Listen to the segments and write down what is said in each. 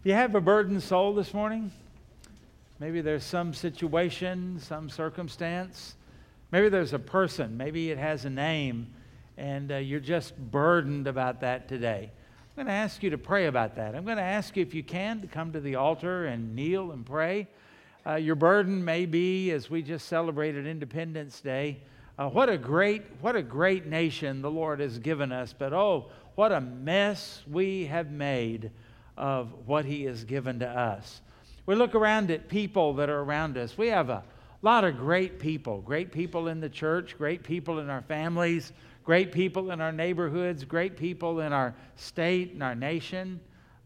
If you have a burdened soul this morning, maybe there's some situation, some circumstance, maybe there's a person, maybe it has a name, and uh, you're just burdened about that today. I'm going to ask you to pray about that. I'm going to ask you, if you can, to come to the altar and kneel and pray. Uh, your burden may be, as we just celebrated Independence Day, uh, what a great, what a great nation the Lord has given us. But oh, what a mess we have made of what He has given to us. We look around at people that are around us. We have a lot of great people, great people in the church, great people in our families, great people in our neighborhoods, great people in our state and our nation.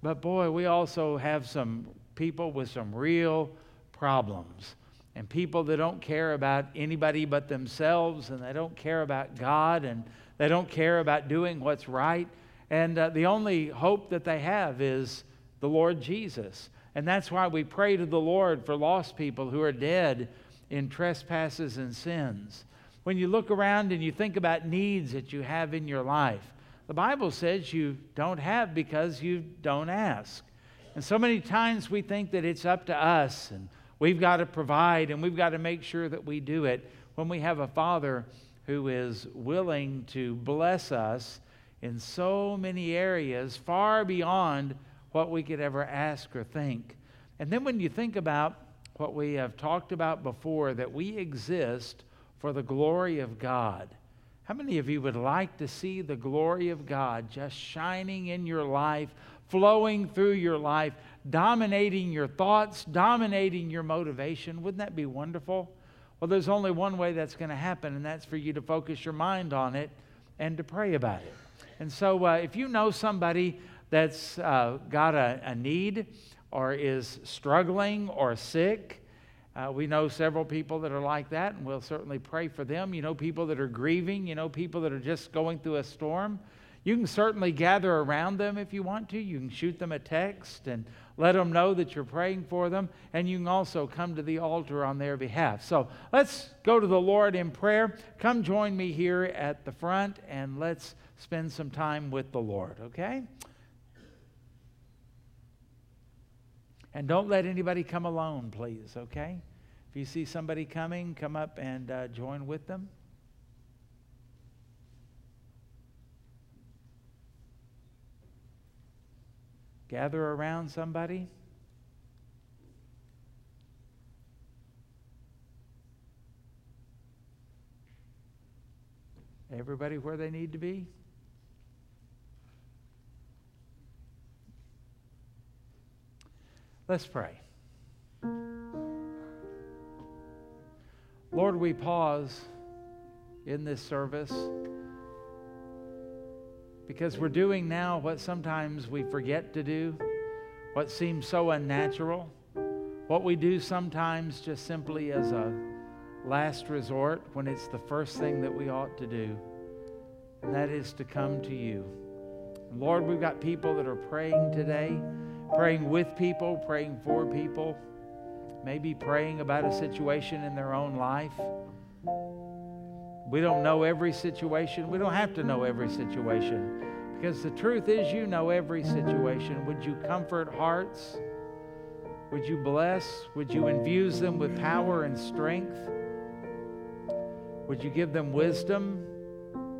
But boy, we also have some people with some real problems. And people that don't care about anybody but themselves, and they don't care about God, and they don't care about doing what's right. And uh, the only hope that they have is the Lord Jesus. And that's why we pray to the Lord for lost people who are dead in trespasses and sins. When you look around and you think about needs that you have in your life, the Bible says you don't have because you don't ask. And so many times we think that it's up to us and we've got to provide and we've got to make sure that we do it when we have a Father who is willing to bless us in so many areas far beyond what we could ever ask or think. And then when you think about what we have talked about before, that we exist for the glory of God. How many of you would like to see the glory of God just shining in your life, flowing through your life, dominating your thoughts, dominating your motivation? Wouldn't that be wonderful? Well, there's only one way that's going to happen, and that's for you to focus your mind on it and to pray about it. And so, uh, if you know somebody that's uh, got a, a, need or is struggling or sick. Uh, we know several people that are like that, and we'll certainly pray for them. You know, people that are grieving, you know, people that are just going through a storm. You can certainly gather around them if you want to. You can shoot them a text and let them know that you're praying for them, and you can also come to the altar on their behalf. So let's go to the Lord in prayer. Come join me here at the front, and let's spend some time with the Lord, okay? And don't let anybody come alone, please, okay? If you see somebody coming, come up and uh, join with them. Gather around somebody. Everybody where they need to be? Let's pray. Lord, we pause in this service because we're doing now what sometimes we forget to do, what seems so unnatural, what we do sometimes just simply as a last resort when it's the first thing that we ought to do, and that is to come to you. Lord, we've got people that are praying today praying with people, praying for people, maybe praying about a situation in their own life. We don't know every situation. We don't have to know every situation because the truth is, you know every situation. Would you comfort hearts? Would you bless? Would you infuse them with power and strength? Would you give them wisdom?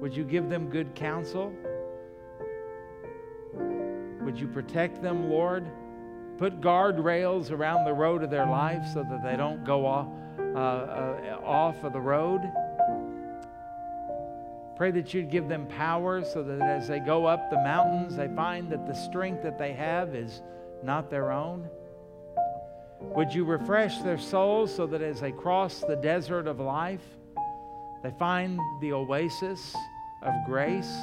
Would you give them good counsel? Would you protect them, Lord? Put guardrails around the road of their life so that they don't go off, uh, uh, off of the road. Pray that you'd give them power so that as they go up the mountains, they find that the strength that they have is not their own. Would you refresh their souls so that as they cross the desert of life, they find the oasis of grace?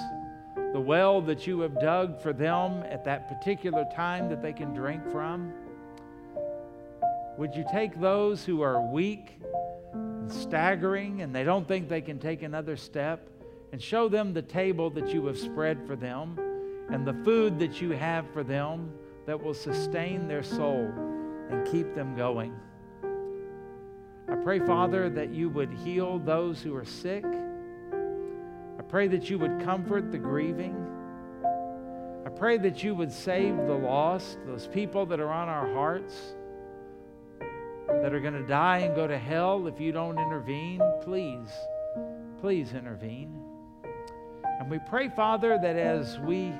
The well that you have dug for them at that particular time that they can drink from? Would you take those who are weak and staggering and they don't think they can take another step and show them the table that you have spread for them and the food that you have for them that will sustain their soul and keep them going? I pray, Father, that you would heal those who are sick pray that you would comfort the grieving. I pray that you would save the lost, those people that are on our hearts that are going to die and go to hell if you don't intervene. Please, please intervene. And we pray, Father, that as we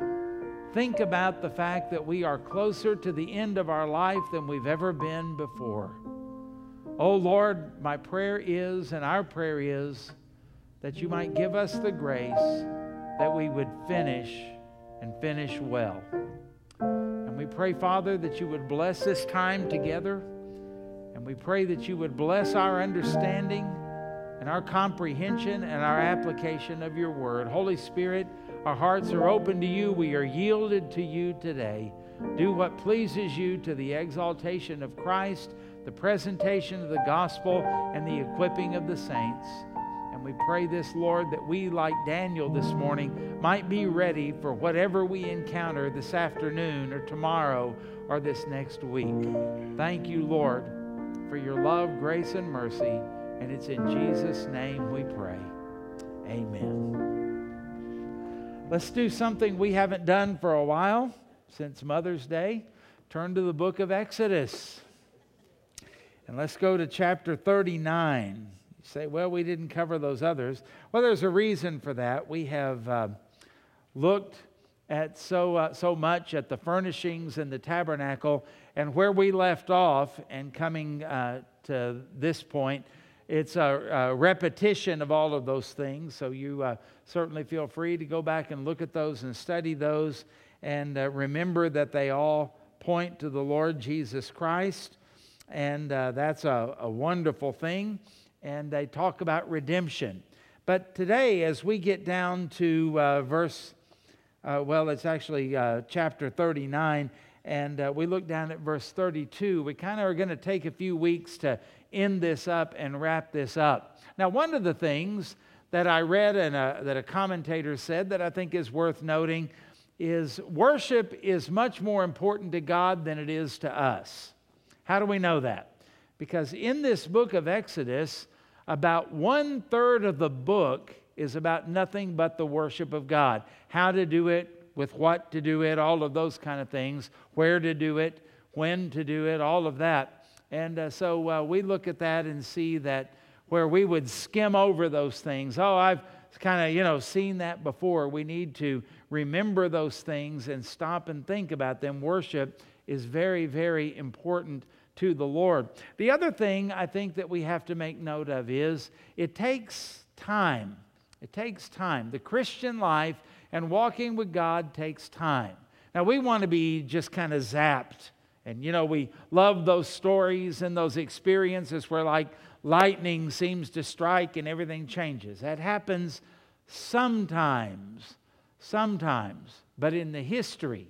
think about the fact that we are closer to the end of our life than we've ever been before. Oh Lord, my prayer is, and our prayer is, that you might give us the grace that we would finish and finish well. And we pray, Father, that you would bless this time together. And we pray that you would bless our understanding and our comprehension and our application of your word. Holy Spirit, our hearts are open to you. We are yielded to you today. Do what pleases you to the exaltation of Christ, the presentation of the gospel, and the equipping of the saints. And we pray this, Lord, that we, like Daniel this morning, might be ready for whatever we encounter this afternoon or tomorrow or this next week. Thank you, Lord, for your love, grace, and mercy. And it's in Jesus' name we pray. Amen. Let's do something we haven't done for a while since Mother's Day. Turn to the book of Exodus. And let's go to chapter 39. You say, well, we didn't cover those others. Well, there's a reason for that. We have uh, looked at so, uh, so much at the furnishings and the tabernacle, and where we left off, and coming uh, to this point, it's a, a, repetition of all of those things. So you uh, certainly feel free to go back and look at those and study those and uh, remember that they all point to the Lord Jesus Christ. And uh, that's a, a, wonderful thing. And they talk about redemption. But today, as we get down to uh, verse, uh, well, it's actually uh, chapter 39 and uh, we look down at verse 32. We kind of are going to take a few weeks to end this up and wrap this up. Now, one of the things that I read and a, that a commentator said that I think is worth noting is worship is much more important to God than it is to us. How do we know that? Because in this book of Exodus, about one third of the book is about nothing but the worship of God. How to do it, with what to do it, all of those kind of things, where to do it, when to do it, all of that. And uh, so uh, we look at that and see that where we would skim over those things. Oh, I've kind of, you know, seen that before. We need to remember those things and stop and think about them. Worship is very, very important to the Lord. The other thing I think that we have to make note of is it takes time. It takes time. The Christian life and walking with God takes time. Now, we want to be just kind of zapped. And, you know, we love those stories and those experiences where, like, lightning seems to strike and everything changes. That happens sometimes, sometimes. But in the history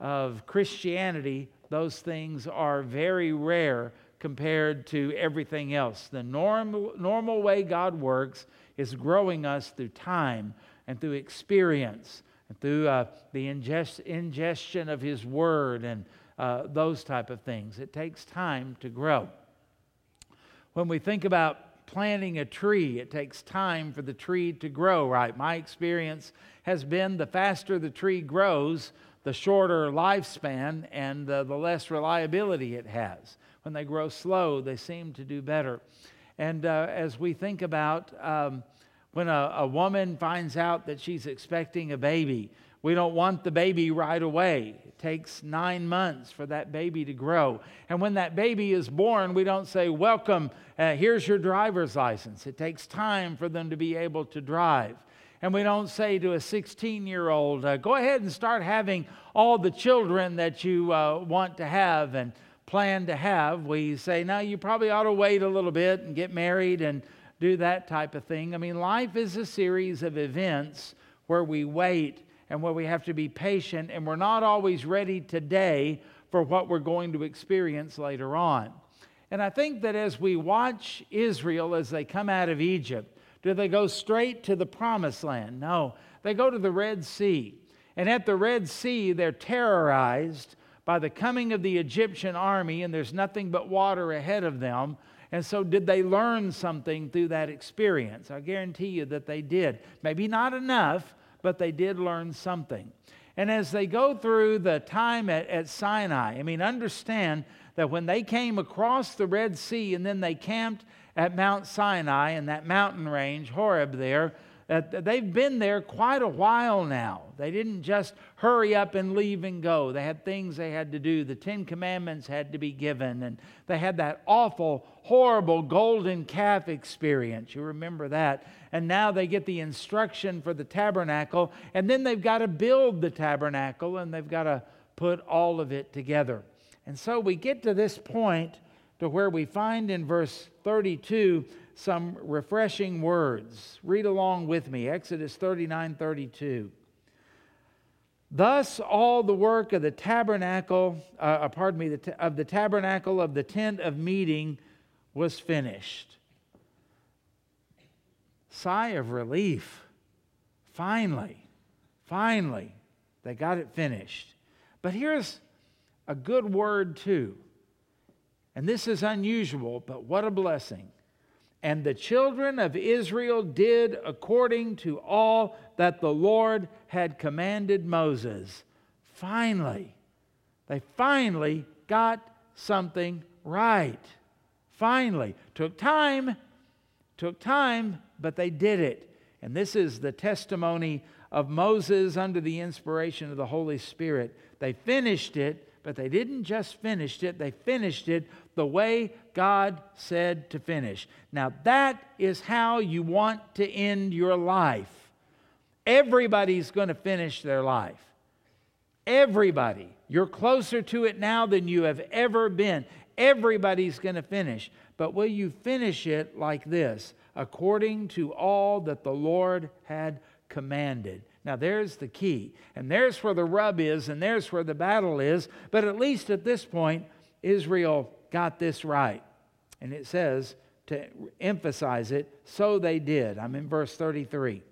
of Christianity, those things are very rare compared to everything else. The normal, normal way God works is growing us through time and through experience and through uh, the ingest- ingestion of His Word and uh, those type of things. It takes time to grow. When we think about planting a tree, it takes time for the tree to grow, right? My experience has been the faster the tree grows, the shorter lifespan and uh, the less reliability it has. When they grow slow, they seem to do better. And uh, as we think about um, when a, a woman finds out that she's expecting a baby, we don't want the baby right away. It takes nine months for that baby to grow. And when that baby is born, we don't say, Welcome, uh, here's your driver's license. It takes time for them to be able to drive. And we don't say to a 16 year old, uh, Go ahead and start having all the children that you uh, want to have and plan to have. We say, No, you probably ought to wait a little bit and get married and do that type of thing. I mean, life is a series of events where we wait and where we have to be patient, and we're not always ready today for what we're going to experience later on. And I think that as we watch Israel as they come out of Egypt, do they go straight to the promised land? No, they go to the Red Sea. And at the Red Sea, they're terrorized by the coming of the Egyptian army, and there's nothing but water ahead of them. And so, did they learn something through that experience? I guarantee you that they did. Maybe not enough, but they did learn something. And as they go through the time at, at Sinai, I mean, understand that when they came across the Red Sea and then they camped at Mount Sinai and that mountain range, Horeb, there, that they've been there quite a while now. They didn't just hurry up and leave and go. They had things they had to do. The Ten Commandments had to be given, and they had that awful, horrible golden calf experience. You remember that. And now they get the instruction for the tabernacle, and then they've got to build the tabernacle, and they've got to put all of it together. And so we get to this point to where we find in verse 32 some refreshing words. Read along with me Exodus 39 32. Thus, all the work of the tabernacle, uh, uh pardon me, the of the tabernacle of the tent of meeting was finished. Sigh of relief. Finally, finally, they got it finished. But here's a good word, too. And this is unusual, but what a blessing. And the children of Israel did according to all that the Lord had commanded Moses. Finally, they finally got something right. Finally. Took time, took time, but they did it. And this is the testimony of Moses under the inspiration of the Holy Spirit. They finished it, but they didn't just finish it, they finished it the way God said to finish. Now, that is how you want to end your life. Everybody's going to finish their life. Everybody. You're closer to it now than you have ever been. Everybody's going to finish. But will you finish it like this? According to all that the Lord had commanded. Now, there's the key. And there's where the rub is, and there's where the battle is. But at least at this point, Israel got this right. And it says, to emphasize it, so they did. I'm in verse 33.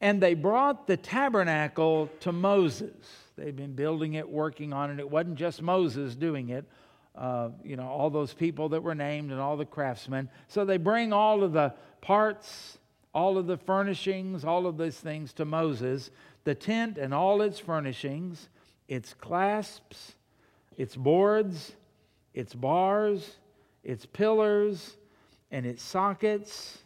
And they brought the tabernacle to Moses. They've been building it, working on it. It wasn't just Moses doing it. Uh, you know, all those people that were named and all the craftsmen. So they bring all of the parts, all of the furnishings, all of these things to Moses. The tent and all its furnishings, its clasps, its boards, its bars, its pillars, and its sockets,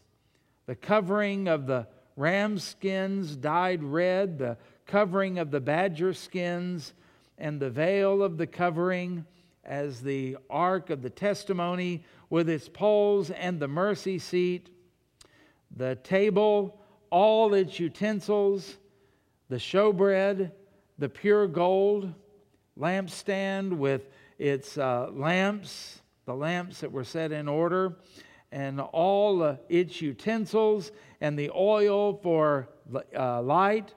the covering of the ram skins dyed red, the covering of the badger skins, and the veil of the covering, as the ark of the testimony with its poles and the mercy seat, the table, all its utensils, the showbread, the pure gold, lampstand with its uh, lamps, the lamps that were set in order, and all uh, its utensils, and the oil for uh, light,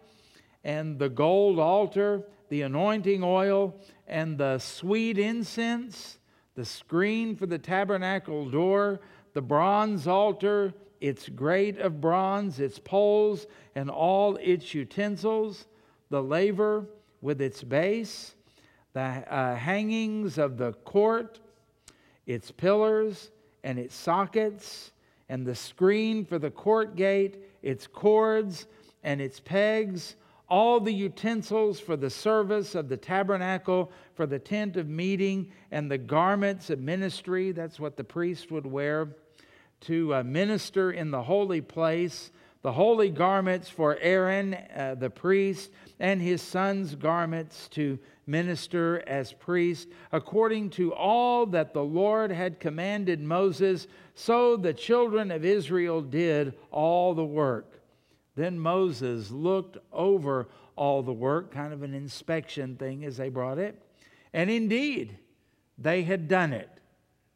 and the gold altar, the anointing oil, and the sweet incense, the screen for the tabernacle door, the bronze altar, its grate of bronze, its poles, and all its utensils, the laver with its base the uh, hangings of the court, its pillars and its sockets, and the screen for the court gate, its cords and its pegs, all the utensils for the service of the tabernacle, for the tent of meeting, and the garments of ministry. That's what the priest would wear to uh, minister in the holy place. The holy garments for Aaron, uh, the priest, and his son's garments to minister as priest, according to all that the Lord had commanded Moses, so the children of Israel did all the work. Then Moses looked over all the work, kind of an inspection thing as they brought it. And indeed, they had done it.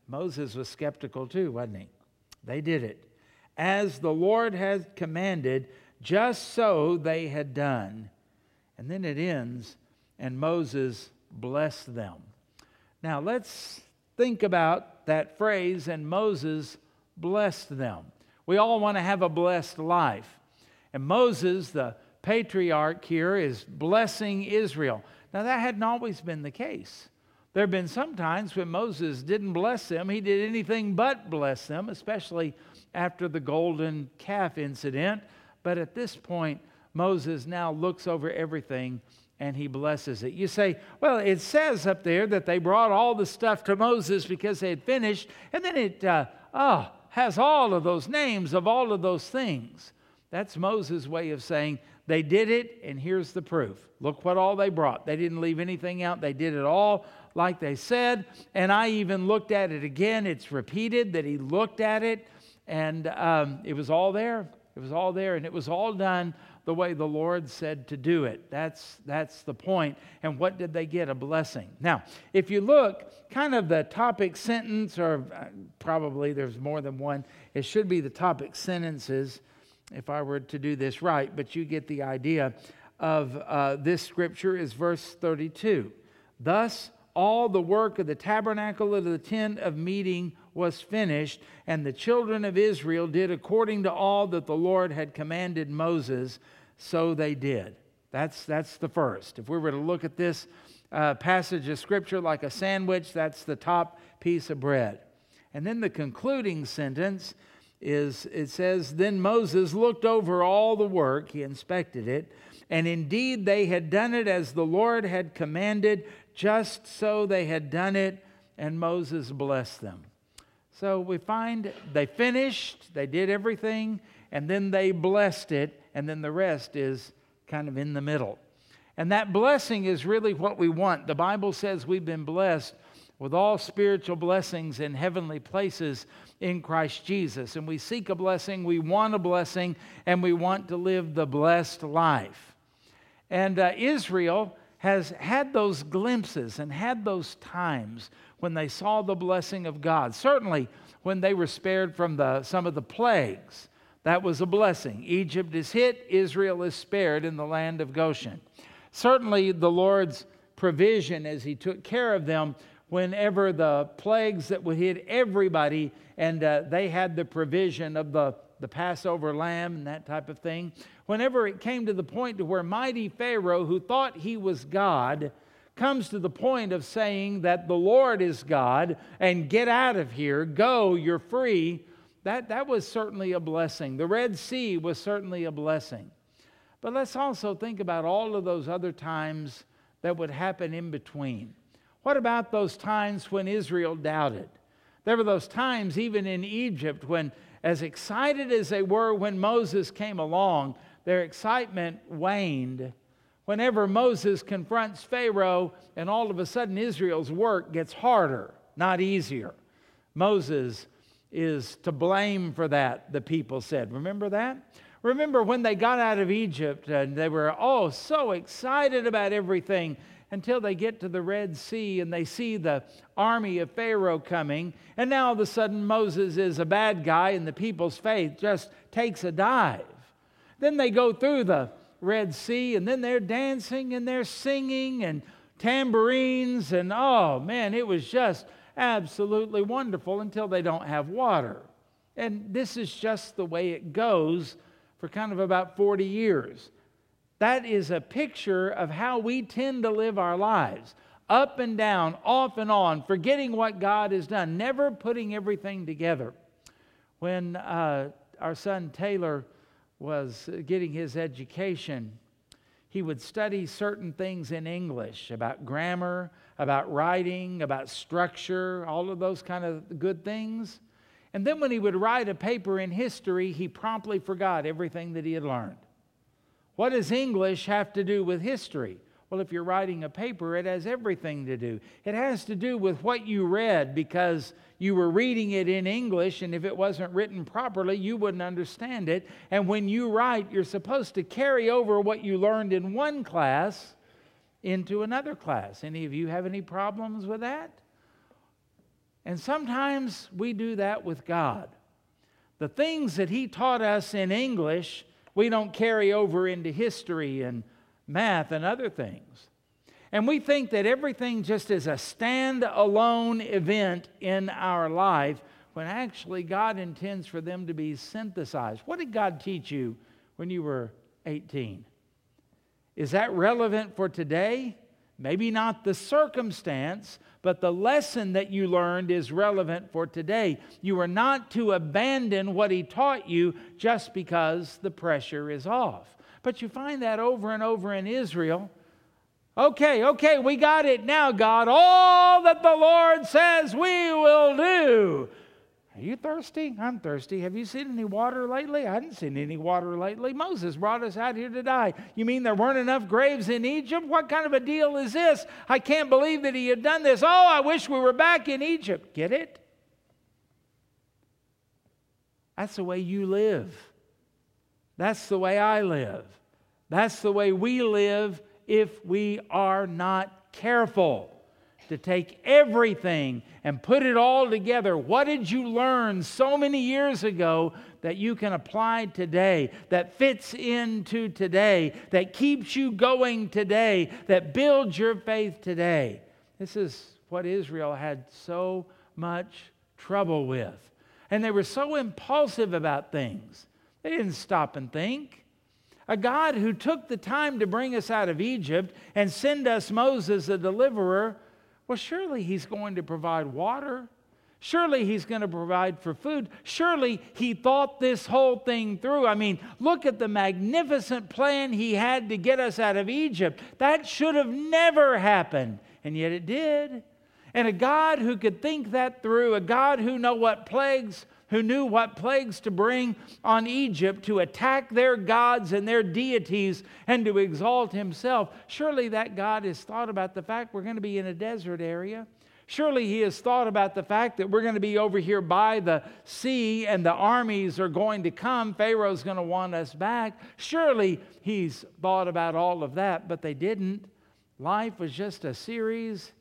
Moses was skeptical too, wasn't he? They did it. As the Lord had commanded, just so they had done. And then it ends and Moses blessed them. Now let's think about that phrase, and Moses blessed them. We all want to have a blessed life. And Moses, the patriarch here, is blessing Israel. Now, that hadn't always been the case. There have been some times when Moses didn't bless them, he did anything but bless them, especially after the golden calf incident. But at this point, Moses now looks over everything and he blesses it. You say, well, it says up there that they brought all the stuff to Moses because they had finished, and then it, uh, oh, has all of those names of all of those things. That's Moses' way of saying they did it, and here's the proof. Look what all they brought. They didn't leave anything out, they did it all like they said. And I even looked at it again. It's repeated that he looked at it, and um, it was all there. It was all there, and it was all done the way the Lord said to do it. That's, that's the point. And what did they get? A blessing. Now, if you look, kind of the topic sentence, or uh, probably there's more than one, it should be the topic sentences if I were to do this right, but you get the idea of uh, this scripture is verse 32. Thus, all the work of the tabernacle of the tent of meeting was finished, and the children of Israel did according to all that the Lord had commanded Moses, so they did. That's, that's the first. If we were to look at this uh, passage of Scripture like a sandwich, that's the top piece of bread. And then the concluding sentence is it says, Then Moses looked over all the work, he inspected it, and indeed they had done it as the Lord had commanded, just so they had done it, and Moses blessed them. So we find they finished, they did everything, and then they blessed it, and then the rest is kind of in the middle. And that blessing is really what we want. The Bible says we've been blessed with all spiritual blessings in heavenly places in Christ Jesus. And we seek a blessing, we want a blessing, and we want to live the blessed life. And uh, Israel has had those glimpses and had those times when they saw the blessing of God. Certainly, when they were spared from the, some of the plagues, that was a blessing. Egypt is hit, Israel is spared in the land of Goshen. Certainly, the Lord's provision as He took care of them whenever the plagues that would hit everybody, and uh, they had the provision of the, the Passover lamb and that type of thing. Whenever it came to the point to where mighty Pharaoh, who thought he was God, comes to the point of saying that the Lord is God and get out of here, go, you're free, that, that was certainly a blessing. The Red Sea was certainly a blessing. But let's also think about all of those other times that would happen in between. What about those times when Israel doubted? There were those times, even in Egypt, when, as excited as they were when Moses came along, their excitement waned whenever Moses confronts Pharaoh, and all of a sudden Israel's work gets harder, not easier. Moses is to blame for that, the people said. Remember that? Remember when they got out of Egypt and they were, oh, so excited about everything until they get to the Red Sea and they see the army of Pharaoh coming. And now all of a sudden Moses is a bad guy and the people's faith just takes a dive. Then they go through the Red Sea, and then they're dancing and they're singing and tambourines, and oh man, it was just absolutely wonderful until they don't have water. And this is just the way it goes for kind of about 40 years. That is a picture of how we tend to live our lives up and down, off and on, forgetting what God has done, never putting everything together. When uh, our son Taylor was getting his education, he would study certain things in English about grammar, about writing, about structure, all of those kind of good things. And then when he would write a paper in history, he promptly forgot everything that he had learned. What does English have to do with history? Well, if you're writing a paper, it has everything to do. It has to do with what you read because you were reading it in English, and if it wasn't written properly, you wouldn't understand it. And when you write, you're supposed to carry over what you learned in one class into another class. Any of you have any problems with that? And sometimes we do that with God. The things that He taught us in English, we don't carry over into history and math, and other things. And we think that everything just is a stand-alone event in our life when actually God intends for them to be synthesized. What did God teach you when you were 18? Is that relevant for today? Maybe not the circumstance, but the lesson that you learned is relevant for today. You are not to abandon what He taught you just because the pressure is off. But you find that over and over in Israel. Okay, okay, we got it now, God. All that the Lord says we will do. Are you thirsty? I'm thirsty. Have you seen any water lately? I haven't seen any water lately. Moses brought us out here to die. You mean there weren't enough graves in Egypt? What kind of a deal is this? I can't believe that he had done this. Oh, I wish we were back in Egypt. Get it? That's the way you live. That's the way I live. That's the way we live if we are not careful to take everything and put it all together. What did you learn so many years ago that you can apply today, that fits into today, that keeps you going today, that builds your faith today? This is what Israel had so much trouble with. And they were so impulsive about things, they didn't stop and think. A God who took the time to bring us out of Egypt and send us Moses, the deliverer, well, surely he's going to provide water. Surely he's going to provide for food. Surely he thought this whole thing through. I mean, look at the magnificent plan he had to get us out of Egypt. That should have never happened, and yet it did. And a God who could think that through, a God who know what plagues who knew what plagues to bring on Egypt to attack their gods and their deities and to exalt himself. Surely that God has thought about the fact we're going to be in a desert area. Surely he has thought about the fact that we're going to be over here by the sea and the armies are going to come. Pharaoh's going to want us back. Surely he's thought about all of that, but they didn't. Life was just a series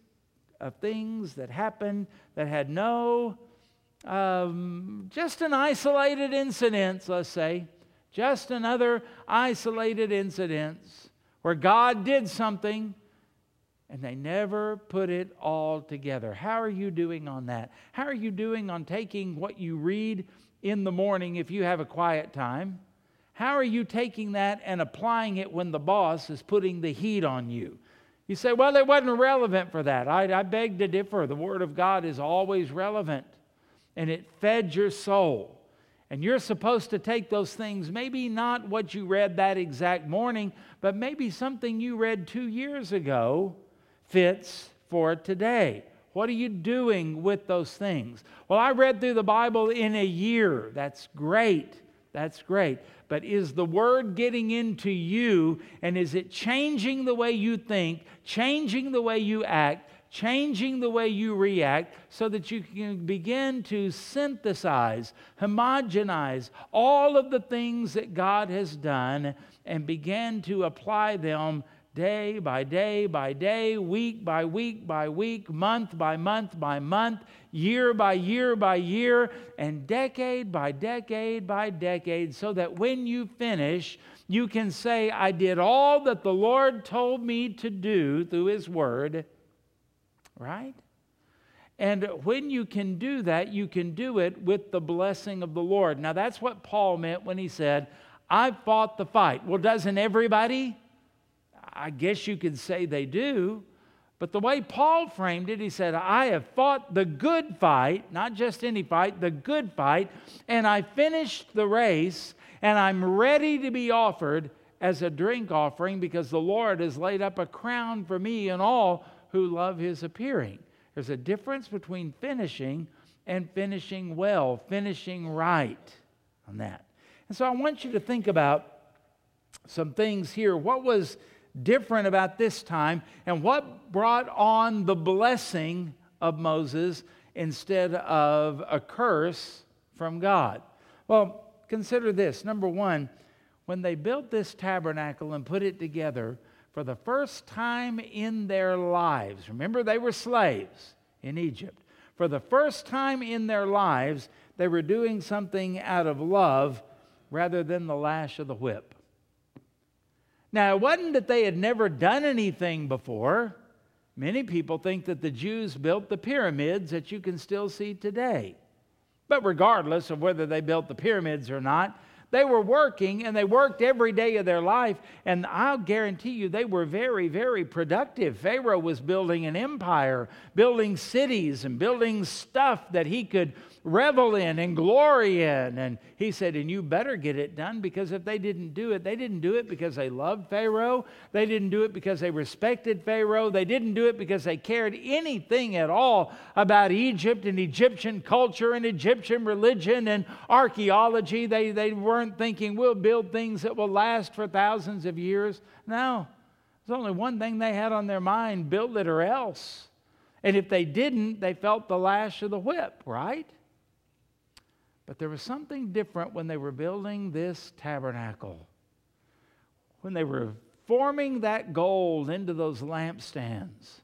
of things that happened that had no um, just an isolated incident, let's say, just another isolated incident where God did something and they never put it all together. How are you doing on that? How are you doing on taking what you read in the morning if you have a quiet time? How are you taking that and applying it when the boss is putting the heat on you? You say, well, it wasn't relevant for that. I, I beg to differ. The Word of God is always relevant and it fed your soul. And you're supposed to take those things, maybe not what you read that exact morning, but maybe something you read two years ago fits for today. What are you doing with those things? Well, I read through the Bible in a year. That's great. That's great. But is the Word getting into you and is it changing the way you think, changing the way you act, changing the way you react so that you can begin to synthesize, homogenize all of the things that God has done and begin to apply them day by day by day, week by week by week, month by month by month, year by year by year, and decade by decade by decade, so that when you finish, you can say, I did all that the Lord told me to do through His Word right? And when you can do that, you can do it with the blessing of the Lord. Now, that's what Paul meant when he said, I fought the fight. Well, doesn't everybody? I guess you could say they do. But the way Paul framed it, he said, I have fought the good fight, not just any fight, the good fight, and I finished the race, and I'm ready to be offered as a drink offering because the Lord has laid up a crown for me and all who love his appearing. There's a difference between finishing and finishing well, finishing right on that. And so I want you to think about some things here. What was different about this time and what brought on the blessing of Moses instead of a curse from God? Well, consider this. Number one, when they built this tabernacle and put it together, for the first time in their lives, remember they were slaves in Egypt. For the first time in their lives, they were doing something out of love rather than the lash of the whip. Now, it wasn't that they had never done anything before. Many people think that the Jews built the pyramids that you can still see today. But regardless of whether they built the pyramids or not, They were working and they worked every day of their life. And I'll guarantee you, they were very, very productive. Pharaoh was building an empire, building cities, and building stuff that he could revel in and glory in. And he said, And you better get it done because if they didn't do it, they didn't do it because they loved Pharaoh. They didn't do it because they respected Pharaoh. They didn't do it because they cared anything at all about Egypt and Egyptian culture and Egyptian religion and archaeology. They, they weren't thinking, We'll build things that will last for thousands of years. No. There's only one thing they had on their mind build it or else. And if they didn't, they felt the lash of the whip, right? But there was something different when they were building this tabernacle. When they were forming that gold into those lampstands.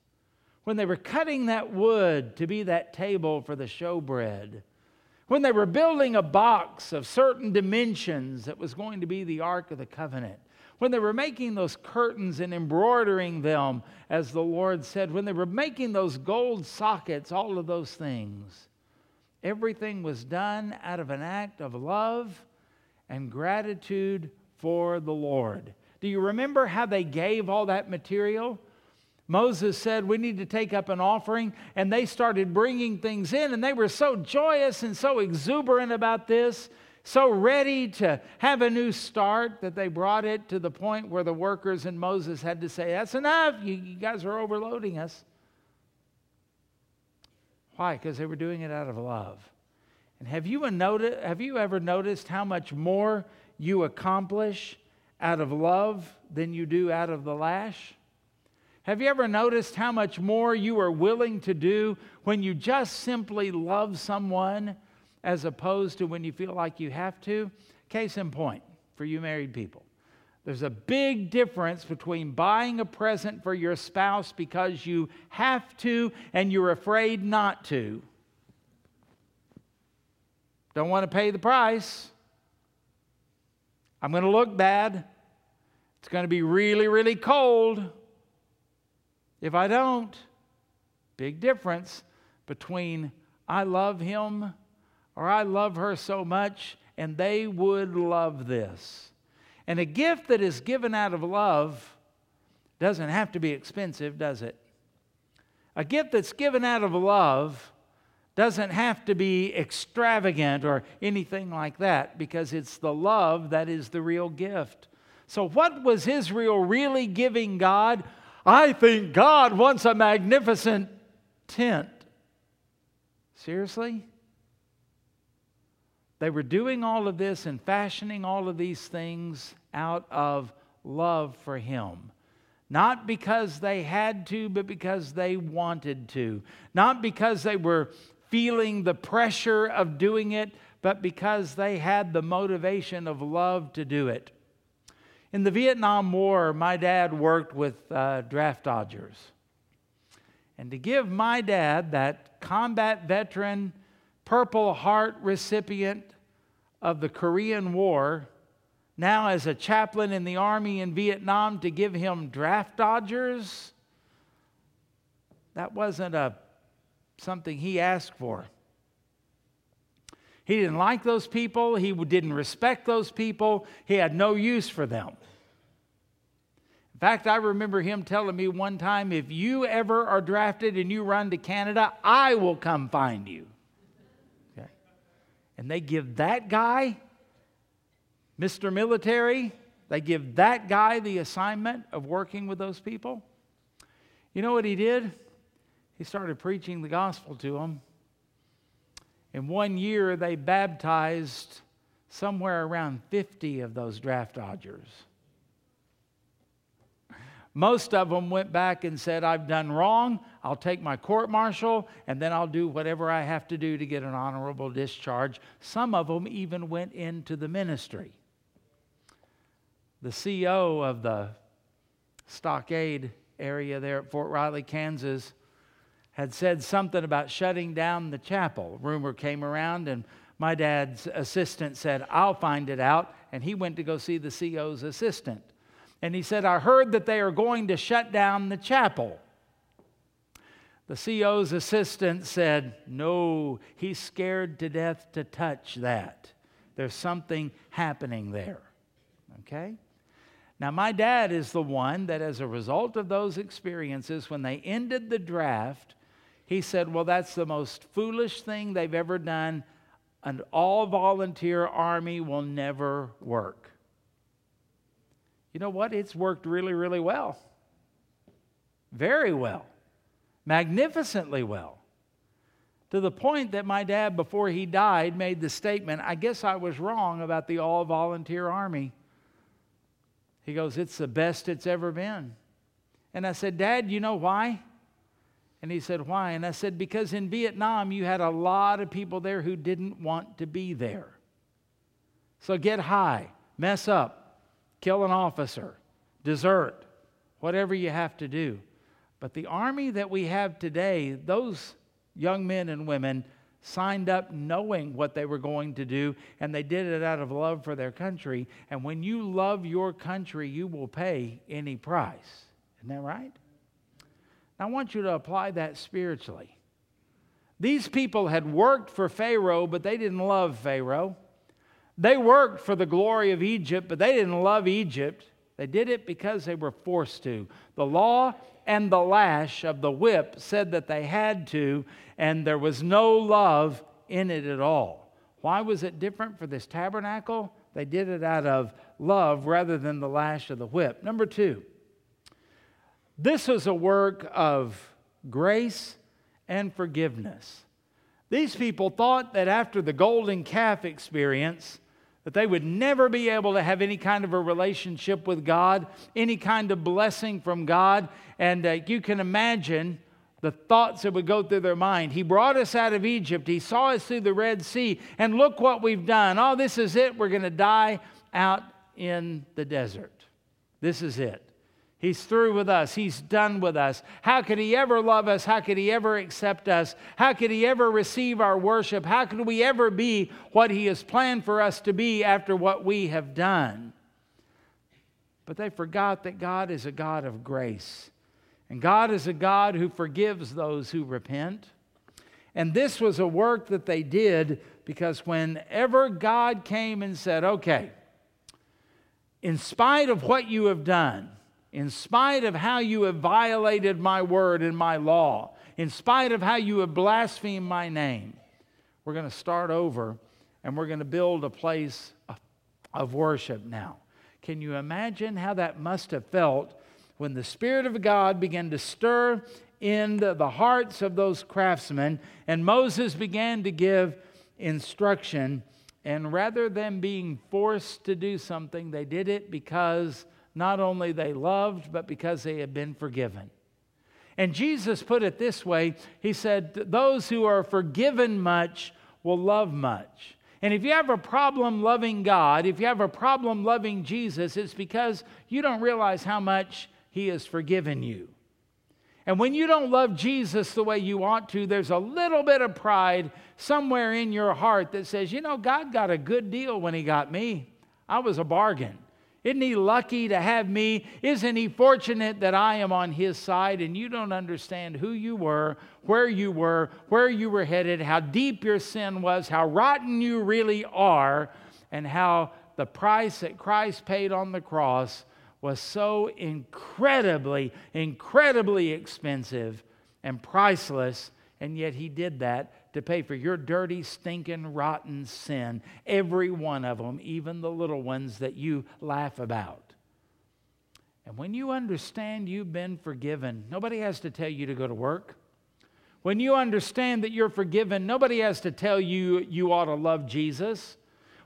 When they were cutting that wood to be that table for the showbread. When they were building a box of certain dimensions that was going to be the Ark of the Covenant when they were making those curtains and embroidering them, as the Lord said, when they were making those gold sockets, all of those things, Everything was done out of an act of love and gratitude for the Lord. Do you remember how they gave all that material? Moses said, We need to take up an offering. And they started bringing things in, and they were so joyous and so exuberant about this, so ready to have a new start that they brought it to the point where the workers and Moses had to say, That's enough. You, you guys are overloading us. Why? Because they were doing it out of love. And have you, noticed, have you ever noticed how much more you accomplish out of love than you do out of the lash? Have you ever noticed how much more you are willing to do when you just simply love someone as opposed to when you feel like you have to? Case in point for you married people. There's a big difference between buying a present for your spouse because you have to and you're afraid not to. Don't want to pay the price. I'm going to look bad. It's going to be really, really cold if I don't. Big difference between I love him or I love her so much and they would love this. And a gift that is given out of love doesn't have to be expensive, does it? A gift that's given out of love doesn't have to be extravagant or anything like that because it's the love that is the real gift. So, what was Israel really giving God? I think God wants a magnificent tent. Seriously? They were doing all of this and fashioning all of these things out of love for Him. Not because they had to, but because they wanted to. Not because they were feeling the pressure of doing it, but because they had the motivation of love to do it. In the Vietnam War, my dad worked with uh, draft dodgers. And to give my dad, that combat veteran, Purple Heart recipient of the Korean War, now as a chaplain in the army in Vietnam to give him draft dodgers. That wasn't a, something he asked for. He didn't like those people. He didn't respect those people. He had no use for them. In fact, I remember him telling me one time if you ever are drafted and you run to Canada, I will come find you. Okay. And they give that guy Mr. Military, they give that guy the assignment of working with those people. You know what he did? He started preaching the gospel to them. In one year, they baptized somewhere around 50 of those draft dodgers. Most of them went back and said, I've done wrong. I'll take my court martial and then I'll do whatever I have to do to get an honorable discharge. Some of them even went into the ministry the CEO of the stockade area there at Fort Riley, Kansas, had said something about shutting down the chapel. Rumor came around, and my dad's assistant said, I'll find it out. And he went to go see the CO's assistant. And he said, I heard that they are going to shut down the chapel. The CO's assistant said, No, he's scared to death to touch that. There's something happening there. Okay? Now, my dad is the one that, as a result of those experiences, when they ended the draft, he said, Well, that's the most foolish thing they've ever done. An all volunteer army will never work. You know what? It's worked really, really well. Very well. Magnificently well. To the point that my dad, before he died, made the statement I guess I was wrong about the all volunteer army. He goes, It's the best it's ever been. And I said, Dad, you know why? And he said, Why? And I said, Because in Vietnam, you had a lot of people there who didn't want to be there. So get high, mess up, kill an officer, desert, whatever you have to do. But the army that we have today, those young men and women signed up knowing what they were going to do, and they did it out of love for their country. And when you love your country, you will pay any price. Isn't that right? I want you to apply that spiritually. These people had worked for Pharaoh, but they didn't love Pharaoh. They worked for the glory of Egypt, but they didn't love Egypt. They did it because they were forced to. The law and the lash of the whip said that they had to, and there was no love in it at all. Why was it different for this tabernacle? They did it out of love rather than the lash of the whip. Number two, this was a work of grace and forgiveness. These people thought that after the golden calf experience, that they would never be able to have any kind of a relationship with God, any kind of blessing from God. And uh, you can imagine the thoughts that would go through their mind. He brought us out of Egypt, He saw us through the Red Sea, and look what we've done. Oh, this is it. We're going to die out in the desert. This is it. He's through with us. He's done with us. How could He ever love us? How could He ever accept us? How could He ever receive our worship? How could we ever be what He has planned for us to be after what we have done? But they forgot that God is a God of grace. And God is a God who forgives those who repent. And this was a work that they did because whenever God came and said, okay, in spite of what you have done, in spite of how you have violated my word and my law, in spite of how you have blasphemed my name, we're going to start over and we're going to build a place of worship now. Can you imagine how that must have felt when the Spirit of God began to stir in the, hearts of those craftsmen and Moses began to give instruction? And rather than being forced to do something, they did it because not only they loved, but because they had been forgiven. And Jesus put it this way He said, Those who are forgiven much will love much. And if you have a problem loving God, if you have a problem loving Jesus, it's because you don't realize how much He has forgiven you. And when you don't love Jesus the way you ought to, there's a little bit of pride somewhere in your heart that says, you know, God got a good deal when He got me. I was a bargain. Isn't he lucky to have me? Isn't he fortunate that I am on his side and you don't understand who you were, where you were, where you were headed, how deep your sin was, how rotten you really are, and how the price that Christ paid on the cross was so incredibly, incredibly expensive and priceless, and yet he did that to pay for your dirty, stinking, rotten sin. Every one of them, even the little ones that you laugh about. And when you understand you've been forgiven, nobody has to tell you to go to work. When you understand that you're forgiven, nobody has to tell you you ought to love Jesus.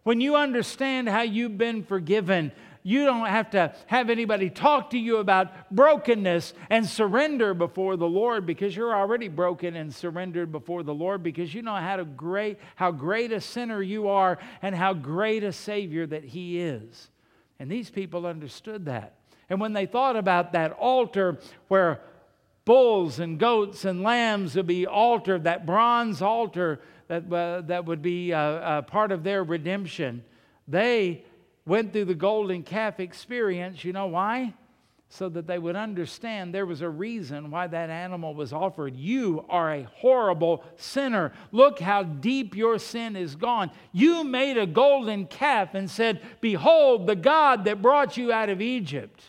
When you understand how you've been forgiven, you don't have to have anybody talk to you about brokenness and surrender before the Lord because you're already broken and surrendered before the Lord because you know how, to great, how great a sinner you are and how great a Savior that He is. And these people understood that. And when they thought about that altar where bulls and goats and lambs would be altered, that bronze altar that, uh, that would be uh, uh, part of their redemption, they went through the golden calf experience. You know why? so that they would understand there was a reason why that animal was offered. You are a horrible sinner. Look how deep your sin is gone. You made a golden calf and said, Behold, the God that brought you out of Egypt.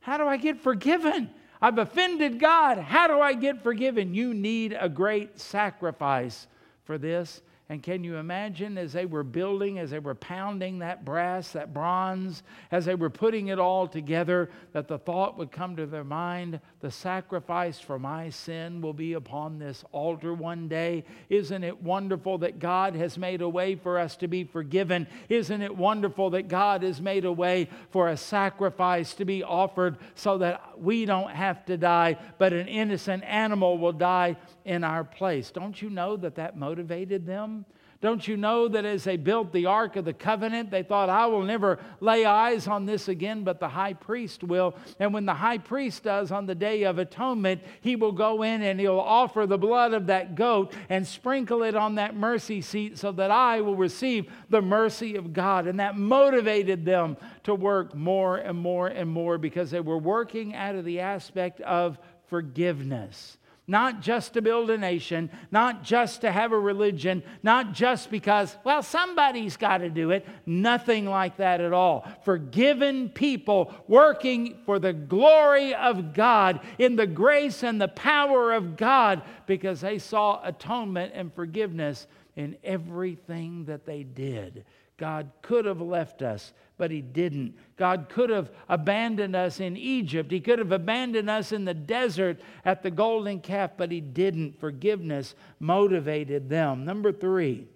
How do I get forgiven? I've offended God. How do I get forgiven? You need a great sacrifice for this. And can you imagine as they were building, as they were pounding that brass, that bronze, as they were putting it all together, that the thought would come to their mind the sacrifice for my sin will be upon this altar one day. Isn't it wonderful that God has made a way for us to be forgiven? Isn't it wonderful that God has made a way for a sacrifice to be offered so that we don't have to die, but an innocent animal will die in our place? Don't you know that that motivated them? Don't you know that as they built the Ark of the Covenant, they thought, I will never lay eyes on this again, but the high priest will. And when the high priest does on the Day of Atonement, he will go in and he'll offer the blood of that goat and sprinkle it on that mercy seat so that I will receive the mercy of God. And that motivated them to work more and more and more because they were working out of the aspect of forgiveness not just to build a nation, not just to have a religion, not just because, well, somebody's got to do it. Nothing like that at all. Forgiven people working for the glory of God in the grace and the power of God because they saw atonement and forgiveness in everything that they did. God could have left us, but He didn't. God could have abandoned us in Egypt. He could have abandoned us in the desert at the golden calf, but He didn't. Forgiveness motivated them. Number three,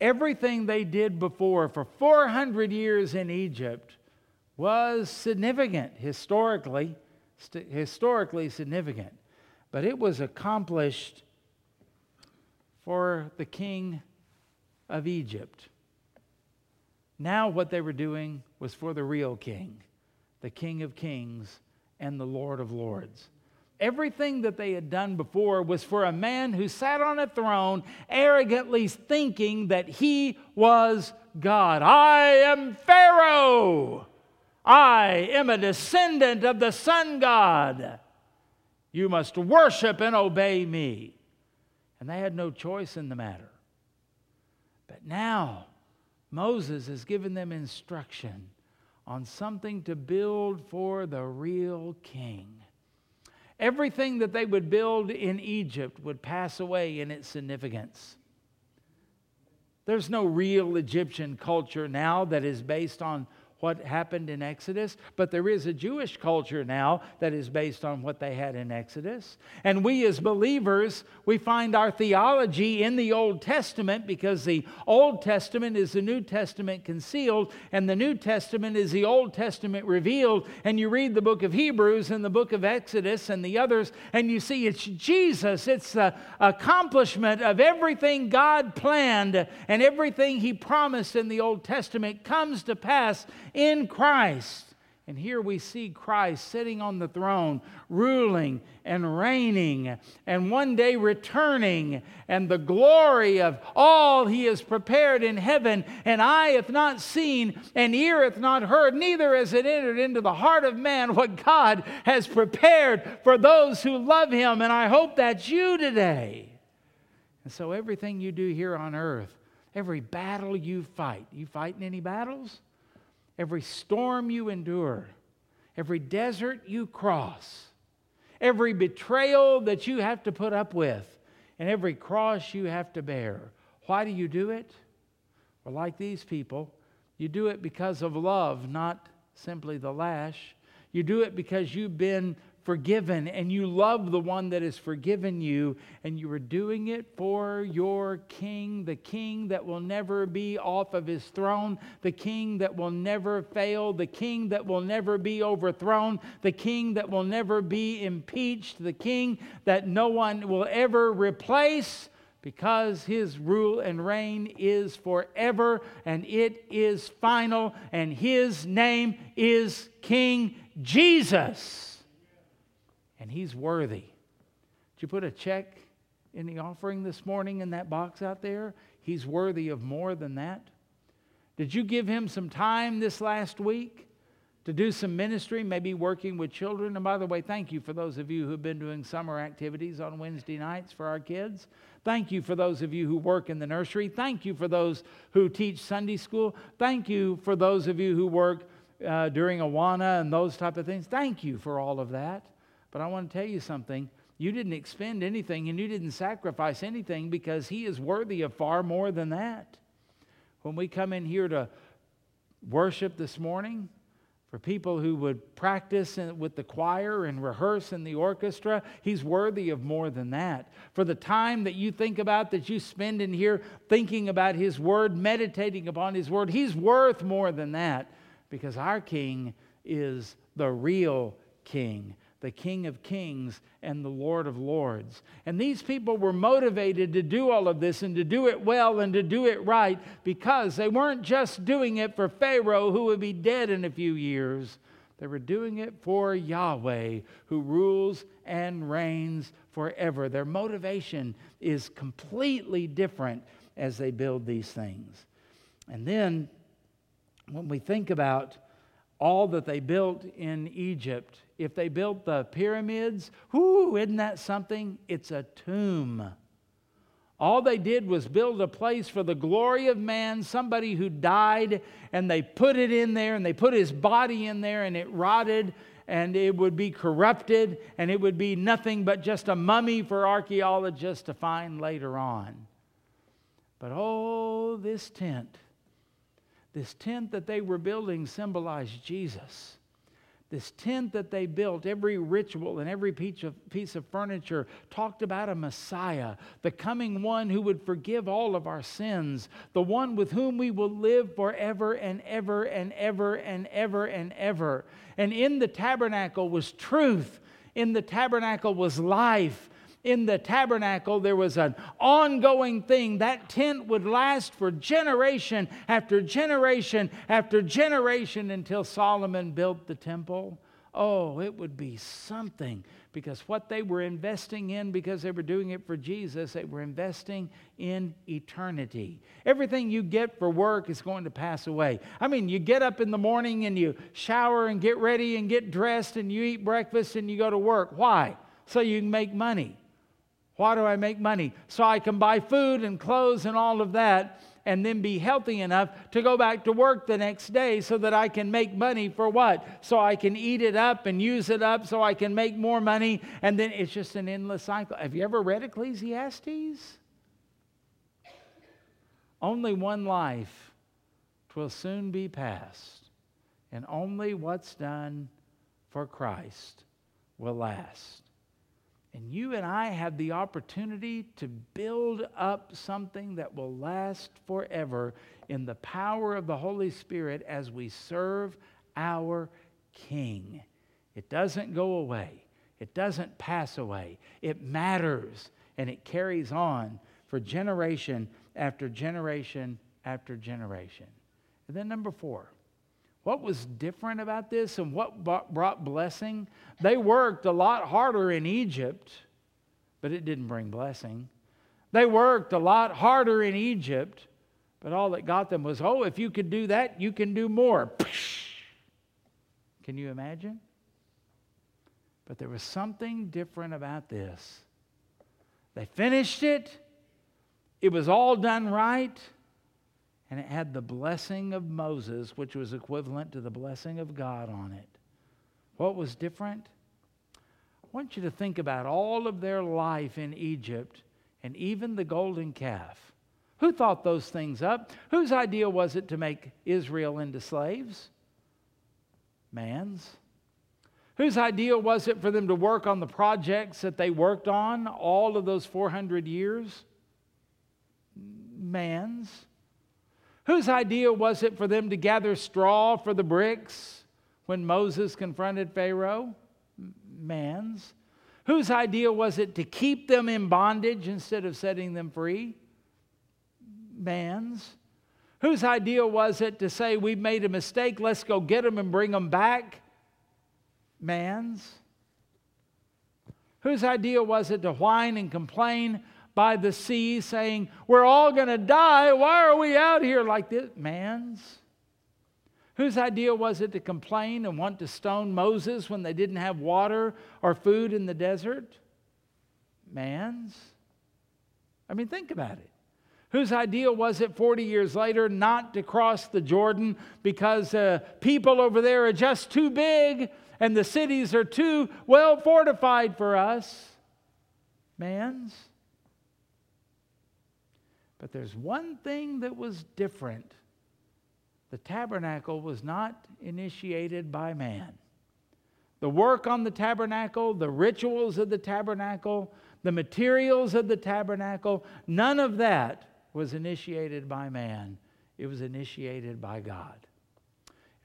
everything they did before for 400 years in Egypt was significant historically, st- historically significant, but it was accomplished for the king of Egypt. Now, what they were doing was for the real king, the King of Kings and the Lord of Lords. Everything that they had done before was for a man who sat on a throne, arrogantly thinking that he was God. I am Pharaoh. I am a descendant of the sun god. You must worship and obey me. And they had no choice in the matter. But now, Moses has given them instruction on something to build for the real king. Everything that they would build in Egypt would pass away in its significance. There's no real Egyptian culture now that is based on what happened in Exodus, but there is a Jewish culture now that is based on what they had in Exodus. And we as believers, we find our theology in the Old Testament because the Old Testament is the New Testament concealed, and the New Testament is the Old Testament revealed. And you read the book of Hebrews and the book of Exodus and the others, and you see it's Jesus. It's the accomplishment of everything God planned and everything He promised in the Old Testament comes to pass in Christ. And here we see Christ sitting on the throne, ruling and reigning, and one day returning, and the glory of all he has prepared in heaven. And eye hath not seen, and ear hath not heard, neither has it entered into the heart of man what God has prepared for those who love him. And I hope that's you today. And so, everything you do here on earth, every battle you fight, you fighting any battles? Every storm you endure, every desert you cross, every betrayal that you have to put up with, and every cross you have to bear. Why do you do it? Well, like these people, you do it because of love, not simply the lash. You do it because you've been forgiven and you love the one that has forgiven you, and you are doing it for your king, the king that will never be off of his throne, the king that will never fail, the king that will never be overthrown, the king that will never be impeached, the king that no one will ever replace because his rule and reign is forever and it is final, and his name is King Jesus and He's worthy. Did you put a check in the offering this morning in that box out there? He's worthy of more than that. Did you give Him some time this last week to do some ministry, maybe working with children. And by the way, thank you for those of you who have been doing summer activities on Wednesday nights for our kids. Thank you for those of you who work in the nursery. Thank you for those who teach Sunday school. Thank you for those of you who work uh, during Awana and those type of things. Thank you for all of that. But I want to tell you something. You didn't expend anything and you didn't sacrifice anything because He is worthy of far more than that. When we come in here to worship this morning, for people who would practice with the choir and rehearse in the orchestra, he's worthy of more than that. For the time that you think about, that you spend in here thinking about his word, meditating upon his word, he's worth more than that because our king is the real king the King of Kings and the Lord of Lords. And these people were motivated to do all of this and to do it well and to do it right because they weren't just doing it for Pharaoh, who would be dead in a few years. They were doing it for Yahweh, who rules and reigns forever. Their motivation is completely different as they build these things. And then, when we think about all that they built in Egypt, if they built the pyramids, whoo, isn't that something? It's a tomb. All they did was build a place for the glory of man, somebody who died, and they put it in there, and they put his body in there, and it rotted, and it would be corrupted, and it would be nothing but just a mummy for archaeologists to find later on. But oh, this tent, this tent that they were building symbolized Jesus. This tent that they built, every ritual and every piece of, piece of furniture talked about a Messiah, the coming one who would forgive all of our sins, the one with whom we will live forever and ever and ever and ever and ever. And in the tabernacle was truth, in the tabernacle was life, in the tabernacle, there was an ongoing thing. That tent would last for generation after generation after generation until Solomon built the temple. Oh, it would be something because what they were investing in, because they were doing it for Jesus, they were investing in eternity. Everything you get for work is going to pass away. I mean, you get up in the morning and you shower and get ready and get dressed and you eat breakfast and you go to work. Why? So you can make money. Why do I make money? So I can buy food and clothes and all of that and then be healthy enough to go back to work the next day so that I can make money for what? So I can eat it up and use it up so I can make more money. And then it's just an endless cycle. Have you ever read Ecclesiastes? Only one life twill soon be past, and only what's done for Christ will last. And you and I have the opportunity to build up something that will last forever in the power of the Holy Spirit as we serve our King. It doesn't go away, it doesn't pass away. It matters and it carries on for generation after generation after generation. And then, number four, what was different about this and what brought blessing? They worked a lot harder in Egypt, but it didn't bring blessing. They worked a lot harder in Egypt, but all that got them was, oh, if you could do that, you can do more. Can you imagine? But there was something different about this. They finished it, it was all done right and it had the blessing of Moses, which was equivalent to the blessing of God on it. What was different? I want you to think about all of their life in Egypt and even the golden calf. Who thought those things up? Whose idea was it to make Israel into slaves? Man's. Whose idea was it for them to work on the projects that they worked on all of those 400 years? Man's. Whose idea was it for them to gather straw for the bricks when Moses confronted Pharaoh? Man's. Whose idea was it to keep them in bondage instead of setting them free? Man's. Whose idea was it to say, We've made a mistake, let's go get them and bring them back? Man's. Whose idea was it to whine and complain by the sea saying, We're all going to die. Why are we out here like this? Man's. Whose idea was it to complain and want to stone Moses when they didn't have water or food in the desert? Man's. I mean, think about it. Whose idea was it 40 years later not to cross the Jordan because uh, people over there are just too big and the cities are too well fortified for us? Man's. But there's one thing that was different the tabernacle was not initiated by man. The work on the tabernacle, the rituals of the tabernacle, the materials of the tabernacle, none of that was initiated by man. It was initiated by God.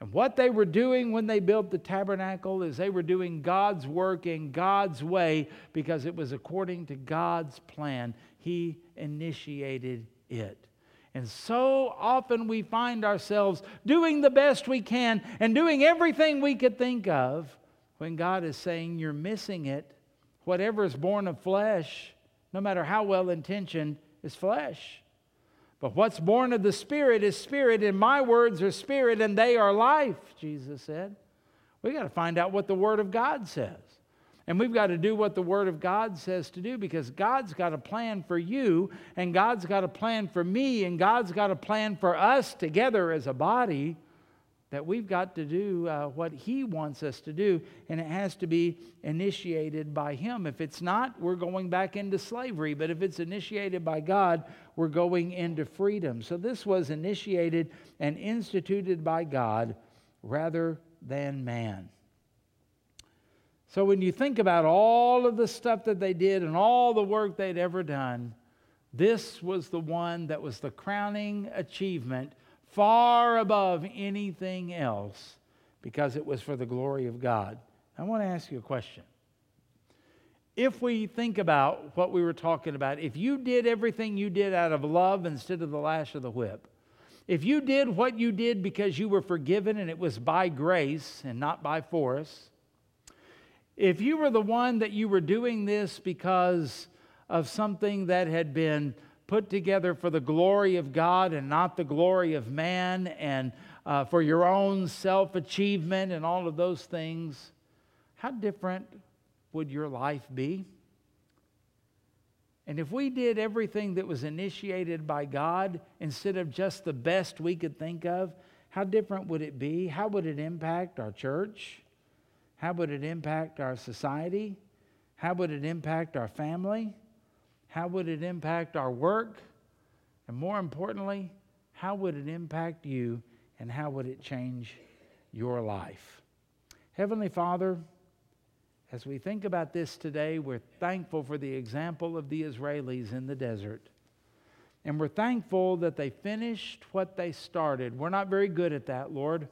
And what they were doing when they built the tabernacle is they were doing God's work in God's way because it was according to God's plan. He initiated it. And so often we find ourselves doing the best we can and doing everything we could think of when God is saying, You're missing it. Whatever is born of flesh, no matter how well intentioned, is flesh. But what's born of the Spirit is spirit, and my words are spirit, and they are life, Jesus said. We got to find out what the Word of God says. And we've got to do what the Word of God says to do because God's got a plan for you, and God's got a plan for me, and God's got a plan for us together as a body that we've got to do uh, what He wants us to do, and it has to be initiated by Him. If it's not, we're going back into slavery, but if it's initiated by God, we're going into freedom. So this was initiated and instituted by God rather than man. So when you think about all of the stuff that they did and all the work they'd ever done, this was the one that was the crowning achievement far above anything else because it was for the glory of God. I want to ask you a question. If we think about what we were talking about, if you did everything you did out of love instead of the lash of the whip, if you did what you did because you were forgiven and it was by grace and not by force, if you were the one that you were doing this because of something that had been put together for the glory of God and not the glory of man, and uh, for your own self achievement and all of those things, how different would your life be? And if we did everything that was initiated by God instead of just the best we could think of, how different would it be? How would it impact our church? How would it impact our society? How would it impact our family? How would it impact our work? And more importantly, how would it impact you and how would it change your life? Heavenly Father, as we think about this today, we're thankful for the example of the Israelis in the desert. And we're thankful that they finished what they started. We're not very good at that, Lord.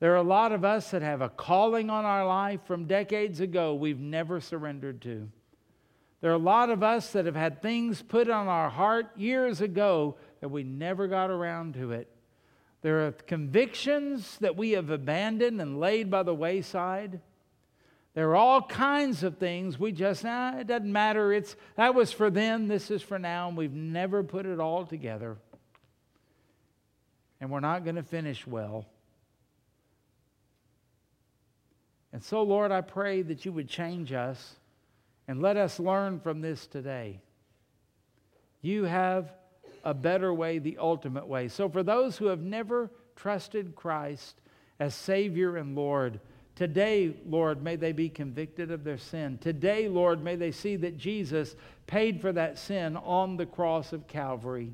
There are a lot of us that have a calling on our life from decades ago we've never surrendered to. There are a lot of us that have had things put on our heart years ago that we never got around to it. There are convictions that we have abandoned and laid by the wayside. There are all kinds of things we just, ah, it doesn't matter. It's, that was for then, this is for now, and we've never put it all together. And we're not going to finish well. And so, Lord, I pray that you would change us and let us learn from this today. You have a better way, the ultimate way. So, for those who have never trusted Christ as Savior and Lord, Today, Lord, may they be convicted of their sin. Today, Lord, may they see that Jesus paid for that sin on the cross of Calvary.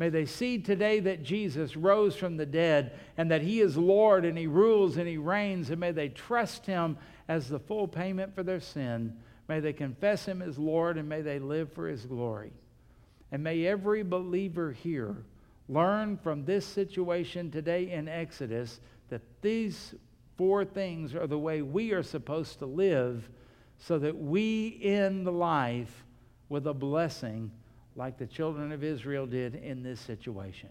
May they see today that Jesus rose from the dead and that he is Lord and he rules and he reigns, and may they trust him as the full payment for their sin. May they confess him as Lord and may they live for his glory. And may every believer here learn from this situation today in Exodus that these four things are the way we are supposed to live so that we end the life with a blessing like the children of Israel did in this situation.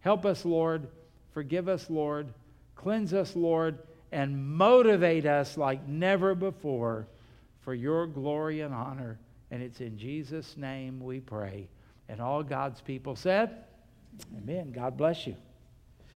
Help us, Lord. Forgive us, Lord. Cleanse us, Lord. And motivate us like never before for your glory and honor. And it's in Jesus' name we pray. And all God's people said, Amen. God bless you.